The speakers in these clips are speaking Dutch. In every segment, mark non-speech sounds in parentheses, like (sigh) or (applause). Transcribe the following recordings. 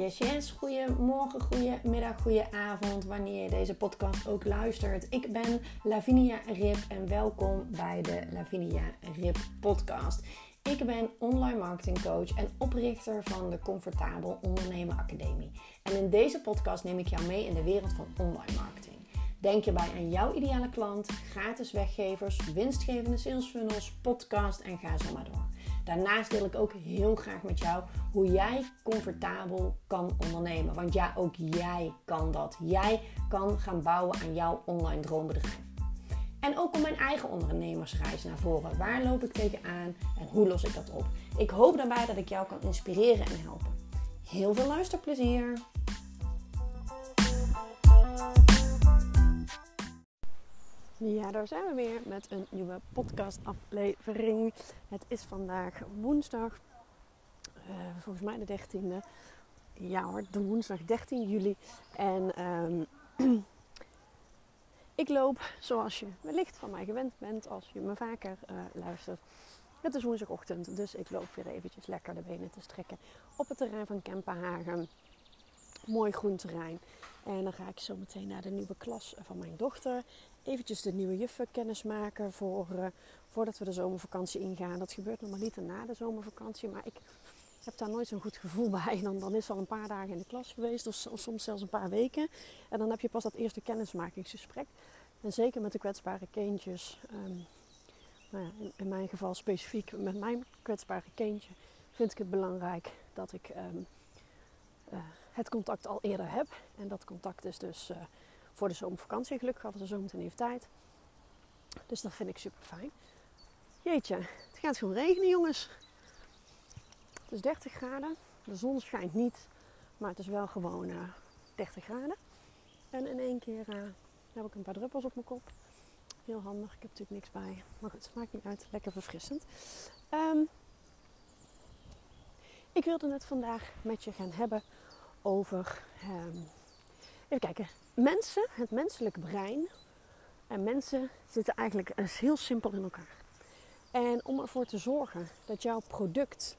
Yes, yes. Goedemorgen, goedemiddag, goedenavond, wanneer je deze podcast ook luistert. Ik ben Lavinia Rip en welkom bij de Lavinia Rip podcast. Ik ben online marketing coach en oprichter van de Comfortabel Ondernemen Academie. En in deze podcast neem ik jou mee in de wereld van online marketing. Denk je bij aan jouw ideale klant, gratis weggevers, winstgevende sales funnels, podcast en ga zo maar door. Daarnaast deel ik ook heel graag met jou hoe jij comfortabel kan ondernemen. Want ja, ook jij kan dat. Jij kan gaan bouwen aan jouw online droombedrijf. En ook om mijn eigen ondernemersreis naar voren. Waar loop ik tegenaan en hoe los ik dat op? Ik hoop daarbij dat ik jou kan inspireren en helpen. Heel veel luisterplezier! Ja, daar zijn we weer met een nieuwe podcastaflevering. Het is vandaag woensdag, uh, volgens mij de 13e. Ja hoor, de woensdag 13 juli. En um, (clears throat) ik loop zoals je wellicht van mij gewend bent als je me vaker uh, luistert. Het is woensdagochtend, dus ik loop weer eventjes lekker de benen te strekken op het terrein van Kempenhagen. Mooi groen terrein. En dan ga ik zo meteen naar de nieuwe klas van mijn dochter eventjes de nieuwe juffen kennismaken voor, uh, voordat we de zomervakantie ingaan. Dat gebeurt nog maar niet na de zomervakantie, maar ik heb daar nooit zo'n goed gevoel (laughs) bij. Dan, dan is al een paar dagen in de klas geweest, of, soms zelfs een paar weken. En dan heb je pas dat eerste kennismakingsgesprek. En zeker met de kwetsbare kindjes, um, nou ja, in, mijn geval specifiek met mijn kwetsbare kindje, vind ik het belangrijk dat ik um, uh, het contact al eerder heb. En dat contact is dus... Uh, voor de zomervakantie. Gelukkig hadden ze zometeen even tijd. Dus dat vind ik super fijn. Jeetje, het gaat gewoon regenen jongens. Het is 30 graden. De zon schijnt niet, maar het is wel gewoon uh, eh, 30 graden. En in één keer uh, heb ik een paar druppels op mijn kop. Heel handig. Ik heb natuurlijk niks bij. Maar goed, het maakt niet uit. Lekker verfrissend. Um, ik wilde het vandaag met je gaan hebben over. Um, even kijken mensen, het menselijke brein en mensen zitten eigenlijk heel simpel in elkaar. En om ervoor te zorgen dat jouw product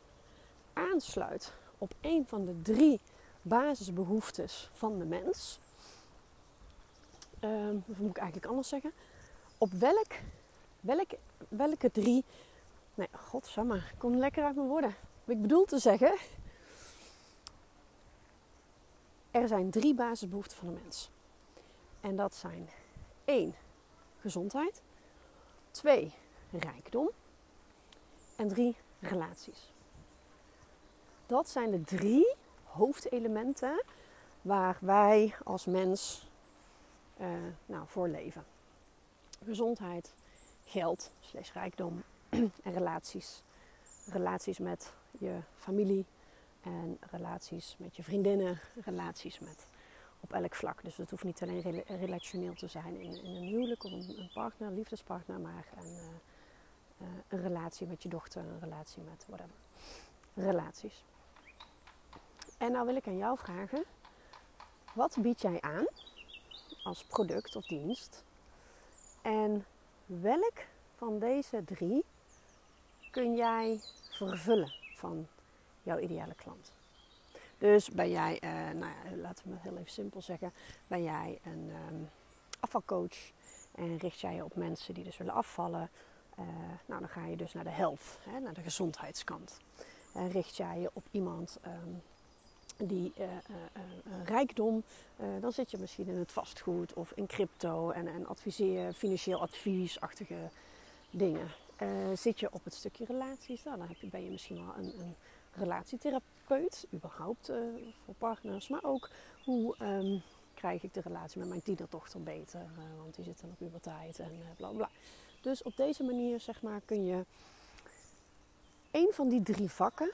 aansluit op een van de drie basisbehoeftes van de mens, uh, moet ik eigenlijk anders zeggen, op welk, welk, welke drie, nee, godsamme, ik kom lekker uit mijn woorden. Ik bedoel te zeggen, er zijn drie basisbehoeften van de mens. En dat zijn 1. Gezondheid. 2. Rijkdom. En 3. Relaties. Dat zijn de drie hoofdelementen waar wij als mens uh, nou, voor leven. Gezondheid, geld, slash rijkdom (clears throat) en relaties. Relaties met je familie en relaties met je vriendinnen, relaties met op elk vlak. Dus het hoeft niet alleen relationeel te zijn in, in een huwelijk of een, een partner, liefdespartner, maar een, uh, uh, een relatie met je dochter, een relatie met whatever. Relaties. En nou wil ik aan jou vragen, wat bied jij aan als product of dienst? En welk van deze drie kun jij vervullen van jouw ideale klant? Dus ben jij, uh, nou ja, laten we het heel even simpel zeggen, ben jij een um, afvalcoach en richt jij je op mensen die dus willen afvallen, uh, nou dan ga je dus naar de health, hè, naar de gezondheidskant. En richt jij je op iemand um, die uh, rijkdom, dan zit je misschien in het vastgoed of in crypto en, en adviseer, financieel adviesachtige dingen. zit je op het stukje relaties, nou, dan heb je, ben je misschien wel een, een relatietherapeut, überhaupt uh, voor partners, maar ook hoe um, krijg ik de relatie met mijn tienerdochter beter, uh, want die zit dan op puberteit en uh, bla bla. Dus op deze manier zeg maar kun je een van die drie vakken,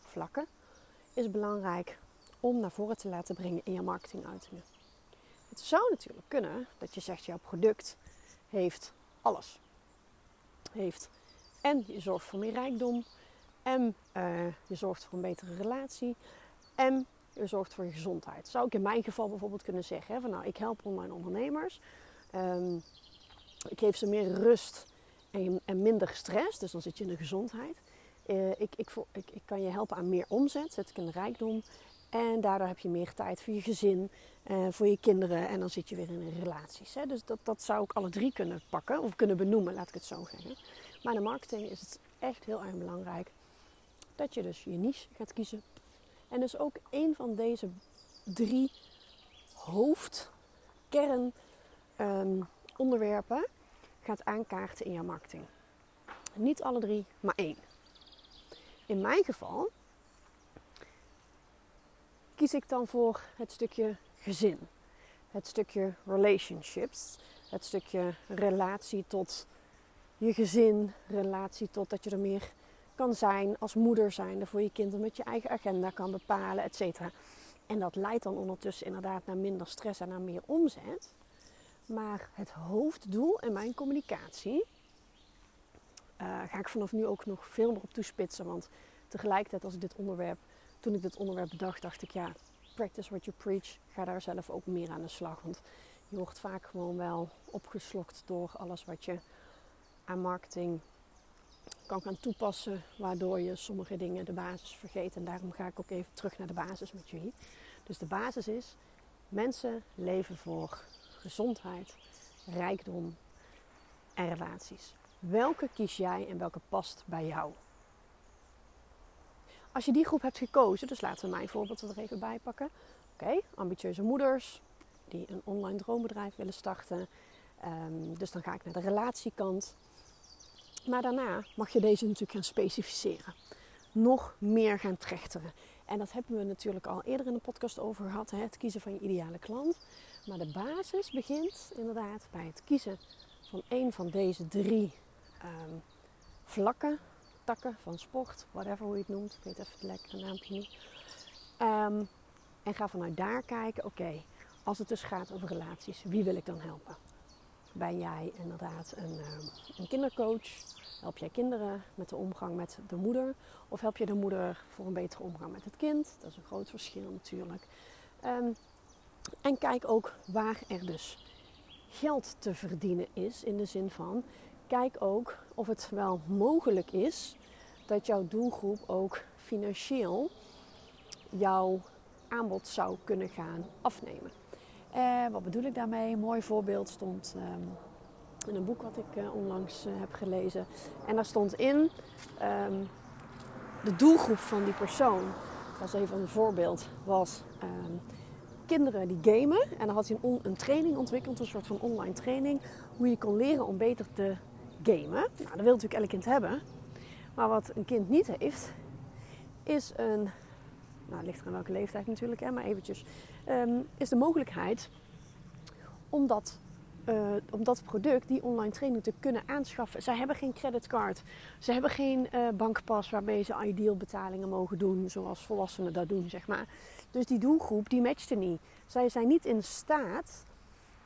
vlakken, is belangrijk om naar voren te laten brengen in je marketinguitingen. Het zou natuurlijk kunnen dat je zegt jouw product heeft alles. Heeft en je zorgt voor meer rijkdom, en uh, je zorgt voor een betere relatie. En je zorgt voor je gezondheid. Zou ik in mijn geval bijvoorbeeld kunnen zeggen: van nou, ik help online ondernemers. Um, ik geef ze meer rust en, en, minder stress. Dus dan zit je in de gezondheid. Uh, ik, ik, ik, kan je helpen aan meer omzet, zet ik in de rijkdom. En daardoor heb je meer tijd voor je gezin, uh, voor je kinderen en dan zit je weer in relaties. Dus dat, dat zou ik alle drie kunnen pakken of kunnen benoemen, laat ik het zo zeggen. Maar de marketing is het echt heel erg belangrijk dat je dus je niche gaat kiezen. En dus ook een van deze drie hoofdkern um, onderwerpen gaat aankaarten in jouw marketing. Niet alle drie, maar één. In mijn geval kies ik dan voor het stukje gezin, het stukje relationships, het stukje relatie tot je gezin, relatie tot dat je er meer kan zijn als moeder zijn voor je kind, omdat je eigen agenda kan bepalen, et cetera. En dat leidt dan ondertussen inderdaad naar minder stress en naar meer omzet. Maar het hoofddoel in mijn communicatie uh, ga ik vanaf nu ook nog veel meer op toespitsen. Want tegelijkertijd als ik dit onderwerp, toen ik dit onderwerp bedacht, dacht ik ja, practice what you preach. Ga daar zelf ook meer aan de slag. Want je wordt vaak gewoon wel opgeslokt door alles wat je aan marketing kan toepassen. Waardoor je sommige dingen de basis vergeet. En daarom ga ik ook even terug naar de basis met jullie. Dus de basis is, mensen leven voor gezondheid, rijkdom en relaties. Welke kies jij en welke past bij jou? Als je die groep hebt gekozen, dus laten we mijn voorbeeld er even bij pakken. Oké, ambitieuze moeders die een online droombedrijf willen starten. Ehm, dus dan ga ik naar de relatiekant. Maar daarna mag je deze natuurlijk gaan specificeren. Nog meer gaan trechteren. En dat hebben we natuurlijk al eerder in de podcast over gehad. Hè? Het kiezen van je ideale klant. Maar de basis begint inderdaad bij het kiezen van een van deze drie um, vlakken, takken van sport, whatever hoe je het noemt. Ik weet even het lekkere naampje niet. Ehm, en ga vanuit daar kijken, oké, als het dus gaat over relaties, wie wil ik dan helpen? Ben jij inderdaad een, um, een kindercoach? Help jij kinderen met de omgang met de moeder? Of help je de moeder voor een betere omgang met het kind? Dat is een groot verschil natuurlijk. en kijk ook waar er dus geld te verdienen is. In de zin van, kijk ook of het wel mogelijk is dat jouw doelgroep ook financieel jouw aanbod zou kunnen gaan afnemen. Eh, wat bedoel ik daarmee? Een mooi voorbeeld stond ehm, in een boek wat ik uh, onlangs uh, heb gelezen. En daar stond in ehm, de doelgroep van die persoon. Is even een voorbeeld. Was ehm, kinderen die gamen. En dan had hij een, een, training ontwikkeld, een soort van online training. Hoe je kon leren om beter te gamen. Nou, dat wil natuurlijk elk kind hebben. Maar wat een kind niet heeft, is een... Nou, ligt aan welke leeftijd natuurlijk, hè, maar eventjes. Ehm, is de mogelijkheid om dat, uh, om dat product, die online training, te kunnen aanschaffen. Zij hebben geen creditcard. Ze hebben geen uh, bankpas waarmee ze ideal betalingen mogen doen, zoals volwassenen dat doen, zeg maar. Dus die doelgroep, die matchte niet. Zij zijn niet in staat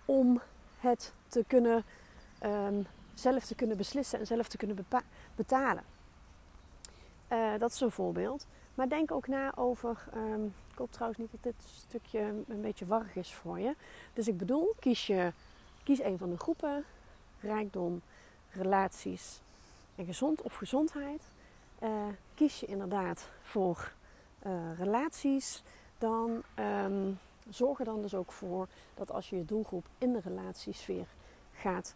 om het te kunnen um, zelf te kunnen beslissen en zelf te kunnen betalen. Uh, dat is een voorbeeld. Maar denk ook na over. Um, ik hoop trouwens niet dat dit stukje een beetje warrig is voor je. Dus ik bedoel, kies, je, kies een van de groepen: rijkdom, relaties en gezond of gezondheid. Uh, kies je inderdaad voor uh, relaties, dan um, zorg er dan dus ook voor dat als je je doelgroep in de relatiesfeer gaat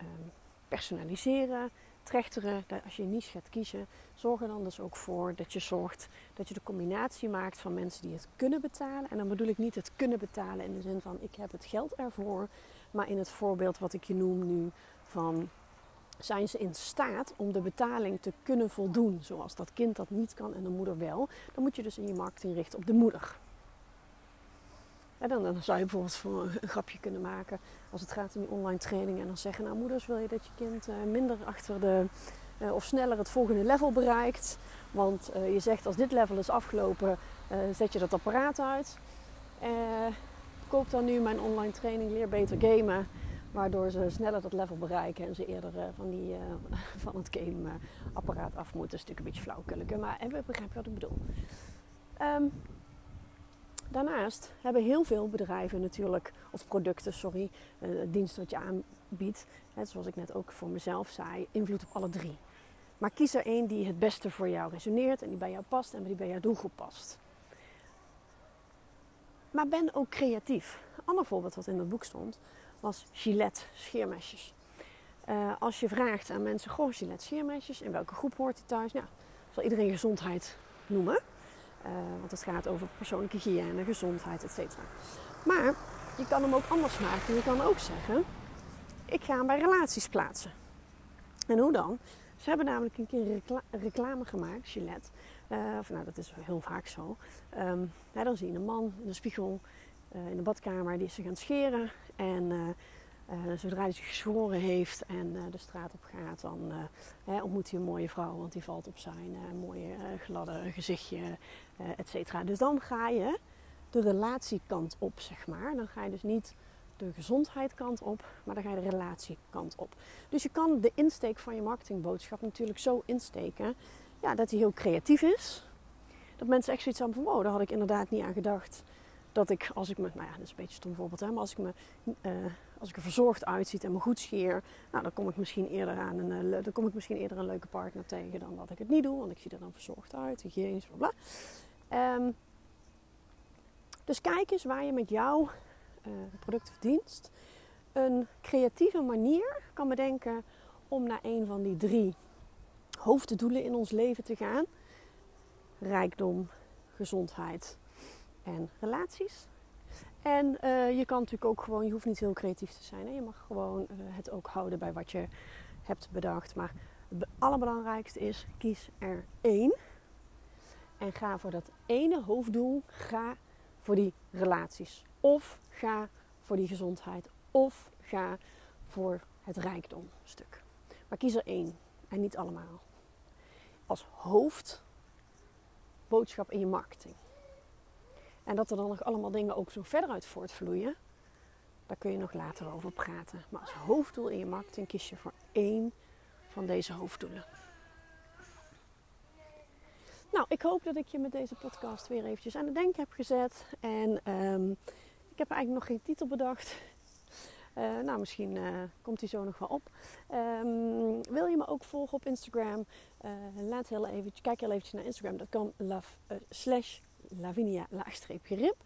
um, personaliseren, trechteren. Als je niche gaat kiezen, zorg er dan dus ook voor dat je zorgt dat je de combinatie maakt van mensen die het kunnen betalen. En dan bedoel ik niet het kunnen betalen in de zin van ik heb het geld ervoor. Maar in het voorbeeld wat ik je noem nu van zijn ze in staat om de betaling te kunnen voldoen. Zoals dat kind dat niet kan en de moeder wel. Dan moet je dus in je marketing richten op de moeder. En dan, zou je bijvoorbeeld voor een grapje kunnen maken als het gaat om die online training. En dan zeggen, nou moeders, wil je dat je kind uh, minder achter de, uh, of sneller het volgende level bereikt? Want uh, je zegt als dit level is afgelopen, zet je dat apparaat uit. koop dan nu mijn online training, leer beter gamen. Waardoor ze sneller dat level bereiken en ze eerder van, die, (laughs) van het gameapparaat af moeten. Dat is natuurlijk een beetje flauwkeurig, maar we begrijpen wat ik bedoel. Um, Daarnaast hebben heel veel bedrijven natuurlijk, of producten, sorry, uh, diensten wat je aanbiedt, zoals ik net ook voor mezelf zei, invloed op alle drie. Maar kies er één die het beste voor jou resoneert en die bij jou past en die bij jouw doelgroep past. Maar ben ook creatief. Een ander voorbeeld wat in het boek stond was Gillette scheermesjes. Uh, als je vraagt aan mensen, goh, Gillette scheermesjes, in welke groep hoort hij thuis? Nou, zal iedereen gezondheid noemen. Uh, want het gaat over persoonlijke hygiëne, gezondheid, etc. Maar je kan hem ook anders maken. Je kan ook zeggen, ik ga hem bij relaties plaatsen. En hoe dan? Ze hebben namelijk een keer recla reclame gemaakt, Gillette. Uh, of, nou, dat is heel vaak zo. Um, ja, dan zie je een man in de spiegel uh, in de badkamer die is zich aan het scheren. En uh, zodra hij zich geschoren heeft en de straat op gaat, dan ontmoet hij een mooie vrouw. Want die valt op zijn mooie gladde gezichtje, et cetera. Dus dan ga je de relatiekant op, zeg maar. Dan ga je dus niet de gezondheidskant op, maar dan ga je de relatiekant op. Dus je kan de insteek van je marketingboodschap natuurlijk zo insteken ja, dat hij heel creatief is. Dat mensen echt zoiets hebben van wow, daar had ik inderdaad niet aan gedacht. Dat ik als ik me, nou ja, dat is een beetje een stom voorbeeld, hè, maar als ik me als ik er verzorgd uitziet en me goed scheer, nou, dan kom ik misschien eerder aan een, uh, dan kom ik misschien eerder een leuke partner tegen dan dat ik het niet doe, want ik zie er dan verzorgd uit, hygiënisch, bla bla. Um, dus kijk eens waar je met jouw uh, product of dienst een creatieve manier kan bedenken om naar een van die drie hoofddoelen in ons leven te gaan: rijkdom, gezondheid en relaties. En uh, je kan natuurlijk ook gewoon, je hoeft niet heel creatief te zijn. Hè? Je mag gewoon uh, het ook houden bij wat je hebt bedacht. Maar het allerbelangrijkste is, kies er één. En ga voor dat ene hoofddoel, ga voor die relaties. Of ga voor die gezondheid. Of ga voor het rijkdomstuk. Maar kies er één en niet allemaal. Als hoofdboodschap in je marketing. En dat er dan nog allemaal dingen ook zo verder uit voortvloeien. Daar kun je nog later over praten. Maar als hoofddoel in je marketing kies je voor één van deze hoofddoelen. Nou, ik hoop dat ik je met deze podcast weer eventjes aan het denken heb gezet. En um, ik heb eigenlijk nog geen titel bedacht. Uh, nou, misschien uh, komt die zo nog wel op. Um, wil je me ook volgen op Instagram? Uh, laat heel even, kijk heel eventjes naar Instagram.com slash lavinia-rib.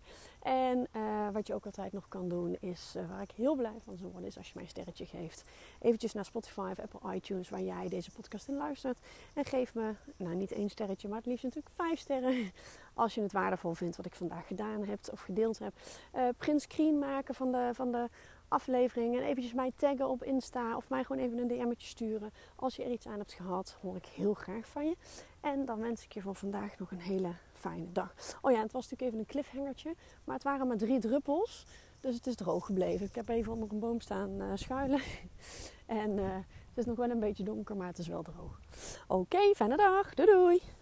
En uh, wat je ook altijd nog kan doen is, uh, waar ik heel blij van zou worden, is als je mij een sterretje geeft. Eventjes naar Spotify of Apple iTunes, waar jij deze podcast in luistert. En geef me, nou niet één sterretje, maar het liefst natuurlijk vijf sterren. (laughs) Als je het waardevol vindt wat ik vandaag gedaan heb of gedeeld heb. Uh, print screen maken van de, van de aflevering. En eventjes mij taggen op Insta. Of mij gewoon even een DM'tje sturen. Als je er iets aan hebt gehad, hoor ik heel graag van je. En dan wens ik je voor vandaag nog een hele fijne dag. Oh ja, het was natuurlijk even een cliffhangertje. Maar het waren maar drie druppels. Dus het is droog gebleven. Ik heb even onder een boom staan uh, schuilen. (laughs) en uh, het is nog wel een beetje donker, maar het is wel droog. Oké, fijne dag. Doei doei.